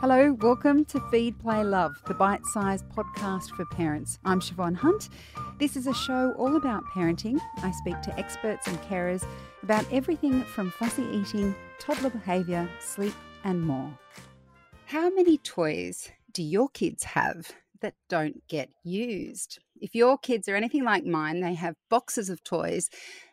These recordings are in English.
Hello, welcome to Feed, Play, Love, the bite sized podcast for parents. I'm Siobhan Hunt. This is a show all about parenting. I speak to experts and carers about everything from fussy eating, toddler behaviour, sleep, and more. How many toys do your kids have that don't get used? If your kids are anything like mine, they have boxes of toys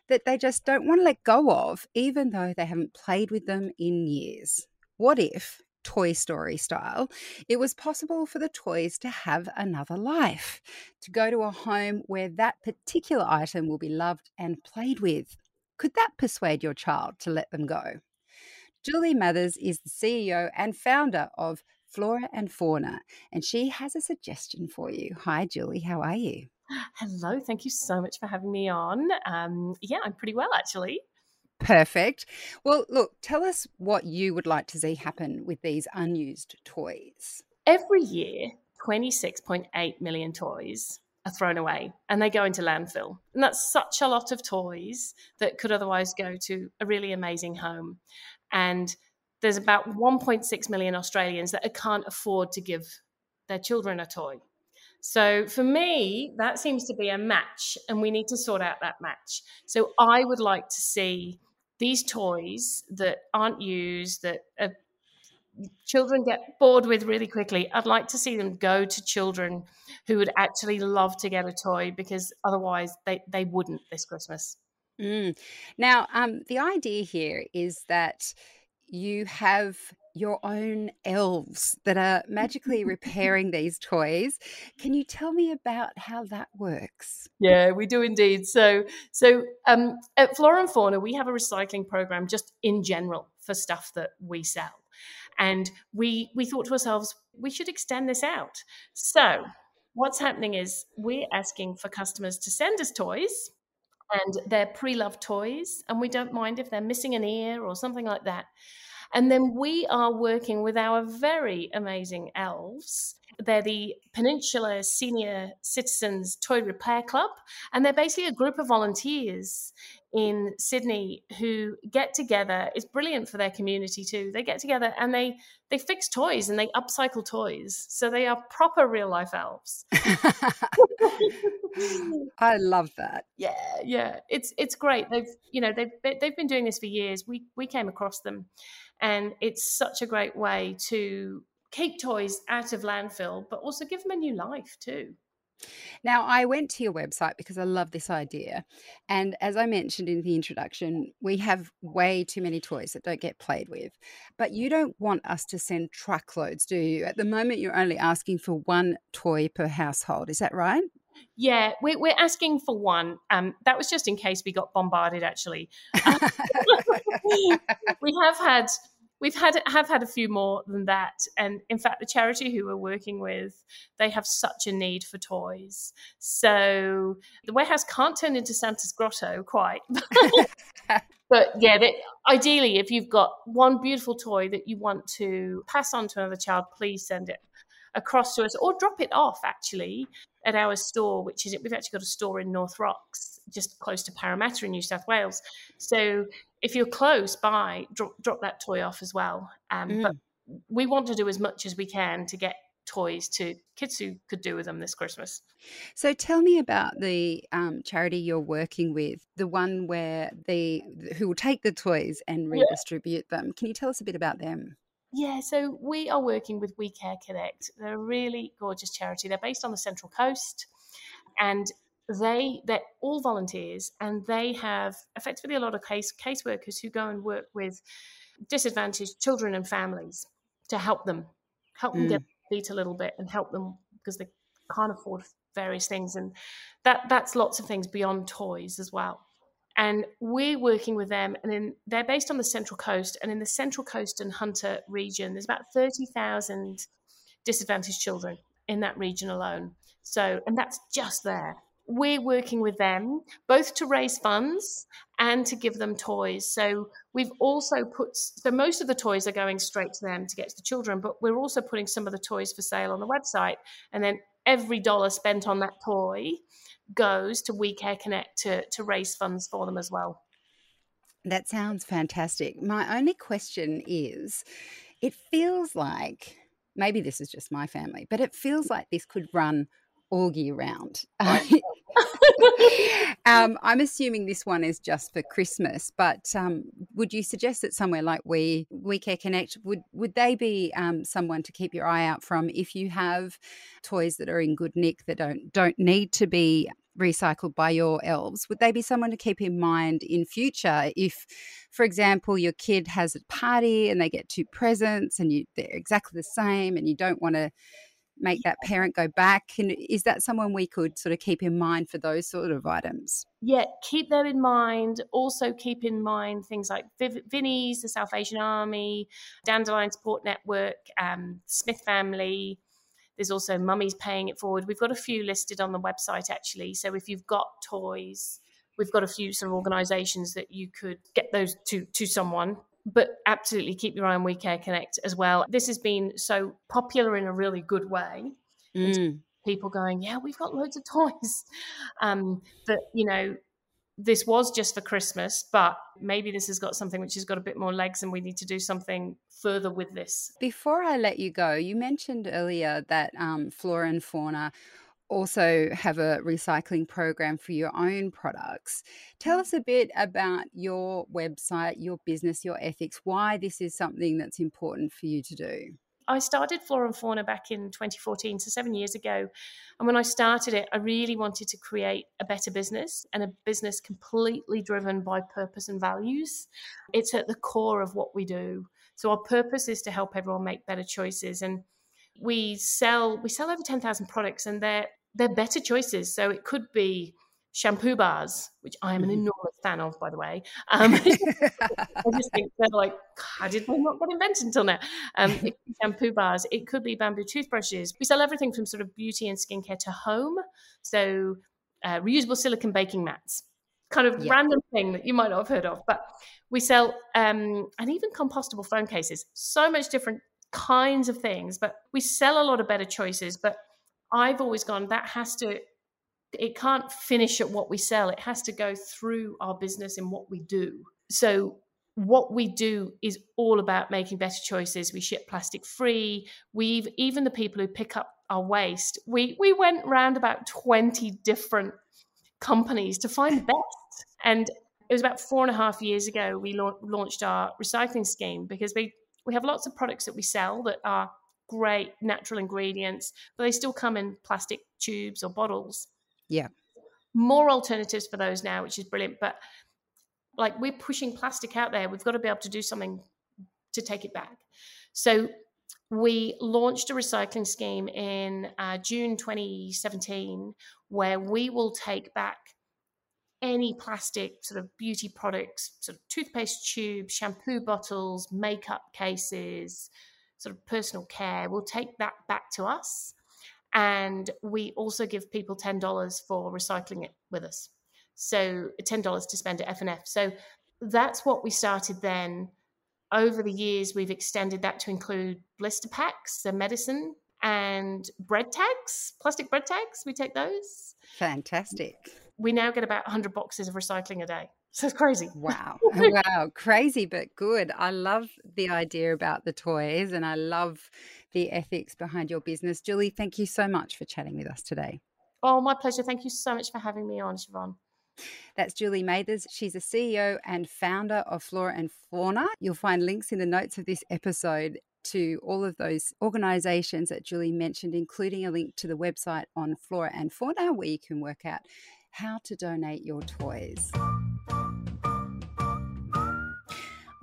that they just don't want to let go of, even though they haven't played with them in years. What if, Toy Story style, it was possible for the toys to have another life, to go to a home where that particular item will be loved and played with? Could that persuade your child to let them go? Julie Mathers is the CEO and founder of Flora and Fauna, and she has a suggestion for you. Hi, Julie, how are you? Hello, thank you so much for having me on. Um, yeah, I'm pretty well actually. Perfect. Well, look, tell us what you would like to see happen with these unused toys. Every year, 26.8 million toys are thrown away and they go into landfill. And that's such a lot of toys that could otherwise go to a really amazing home. And there's about 1.6 million Australians that can't afford to give their children a toy. So for me, that seems to be a match, and we need to sort out that match. So I would like to see these toys that aren't used, that are, children get bored with really quickly. I'd like to see them go to children who would actually love to get a toy because otherwise they, they wouldn't this Christmas. Mm. Now, um, the idea here is that you have your own elves that are magically repairing these toys. Can you tell me about how that works? Yeah, we do indeed. So, so um, at Flora and Fauna, we have a recycling program just in general for stuff that we sell, and we we thought to ourselves we should extend this out. So, what's happening is we're asking for customers to send us toys and they're pre-loved toys and we don't mind if they're missing an ear or something like that and then we are working with our very amazing elves. They're the Peninsula Senior Citizens Toy Repair Club, and they're basically a group of volunteers in Sydney who get together. It's brilliant for their community too. They get together and they they fix toys and they upcycle toys. So they are proper real life elves. I love that. Yeah, yeah. It's it's great. They've you know they've they've been doing this for years. We we came across them and it's such a great way to keep toys out of landfill, but also give them a new life too. Now, I went to your website because I love this idea. And as I mentioned in the introduction, we have way too many toys that don't get played with. But you don't want us to send truckloads, do you? At the moment, you're only asking for one toy per household. Is that right? Yeah, we're, we're asking for one. Um, that was just in case we got bombarded. Actually, we have had we've had have had a few more than that, and in fact, the charity who we're working with, they have such a need for toys. So the warehouse can't turn into Santa's grotto quite. but yeah, ideally, if you've got one beautiful toy that you want to pass on to another child, please send it across to us or drop it off actually at our store, which is we've actually got a store in North Rocks, just close to Parramatta in New South Wales. So if you're close by, drop, drop that toy off as well. Um, mm. But we want to do as much as we can to get toys to kids who could do with them this Christmas. So tell me about the um, charity you're working with, the one where the who will take the toys and redistribute yeah. them. Can you tell us a bit about them? Yeah, so we are working with We Care Connect. They're a really gorgeous charity. They're based on the Central Coast, and they they're all volunteers, and they have effectively a lot of case caseworkers who go and work with disadvantaged children and families to help them, help them mm. get beat a little bit, and help them because they can't afford various things, and that that's lots of things beyond toys as well and we're working with them and in, they're based on the central coast and in the central coast and hunter region there's about 30000 disadvantaged children in that region alone. So and that's just there. We're working with them both to raise funds and to give them toys. So we've also put so most of the toys are going straight to them to get to the children but we're also putting some of the toys for sale on the website. And then every dollar spent on that toy goes to We Care Connect to, to raise funds for them as well. That sounds fantastic. My only question is it feels like maybe this is just my family, but it feels like this could run all year round. um, I'm assuming this one is just for Christmas, but um, would you suggest that somewhere like We We Care Connect would would they be um, someone to keep your eye out from if you have toys that are in good nick that don't don't need to be recycled by your elves? Would they be someone to keep in mind in future if for example your kid has a party and they get two presents and you they're exactly the same and you don't want to make that parent go back? And is that someone we could sort of keep in mind for those sort of items? Yeah, keep them in mind. Also, keep in mind things like Vinnie's, the Salvation Army, Dandelion Support Network, um, Smith Family. There's also Mummies Paying It Forward. We've got a few listed on the website actually. So if you've got toys, we've got a few sort of organisations that you could get those to to someone but absolutely keep your eye on We Care Connect as well. This has been so popular in a really good way. Mm. People going, yeah, we've got loads of toys. Um, but, you know, this was just for Christmas, but maybe this has got something which has got a bit more legs and we need to do something further with this. Before I let you go, you mentioned earlier that um, Flora and Fauna also have a recycling program for your own products. Tell mm. us a bit about your website, your business, your ethics, why this is something that's important for you to do. I started Flora and Fauna back in 2014, so seven years ago. And when I started it, I really wanted to create a better business and a business completely driven by purpose and values. It's at the core of what we do. So our purpose is to help everyone make better choices. And we sell we sell over 10,000 products and they're they're better choices. So it could be shampoo bars, which I am an mm-hmm. enormous fan of, by the way. Um, I just think they're like, how did they not get invented until now? Um, shampoo bars. It could be bamboo toothbrushes. We sell everything from sort of beauty and skincare to home. So uh, reusable silicone baking mats, kind of yeah. random thing that you might not have heard of, but we sell um, and even compostable phone cases. So much different kinds of things, but we sell a lot of better choices. But I've always gone, that has to, it can't finish at what we sell. It has to go through our business and what we do. So, what we do is all about making better choices. We ship plastic free. We've even the people who pick up our waste. We we went around about twenty different companies to find the best. And it was about four and a half years ago we la- launched our recycling scheme because we we have lots of products that we sell that are great natural ingredients, but they still come in plastic tubes or bottles. Yeah. More alternatives for those now, which is brilliant. But like we're pushing plastic out there, we've got to be able to do something to take it back. So we launched a recycling scheme in uh, June 2017 where we will take back any plastic sort of beauty products, sort of toothpaste tubes, shampoo bottles, makeup cases, sort of personal care, we'll take that back to us. And we also give people $10 for recycling it with us. So $10 to spend at F&F. So that's what we started then. Over the years, we've extended that to include blister packs, the medicine, and bread tags, plastic bread tags. We take those. Fantastic. We now get about 100 boxes of recycling a day. So it's crazy. Wow. wow. Crazy, but good. I love the idea about the toys and I love the ethics behind your business. Julie, thank you so much for chatting with us today. Oh, my pleasure. Thank you so much for having me on, Siobhan. That's Julie Mathers. She's a CEO and founder of Flora and Fauna. You'll find links in the notes of this episode to all of those organizations that Julie mentioned, including a link to the website on Flora and Fauna where you can work out how to donate your toys.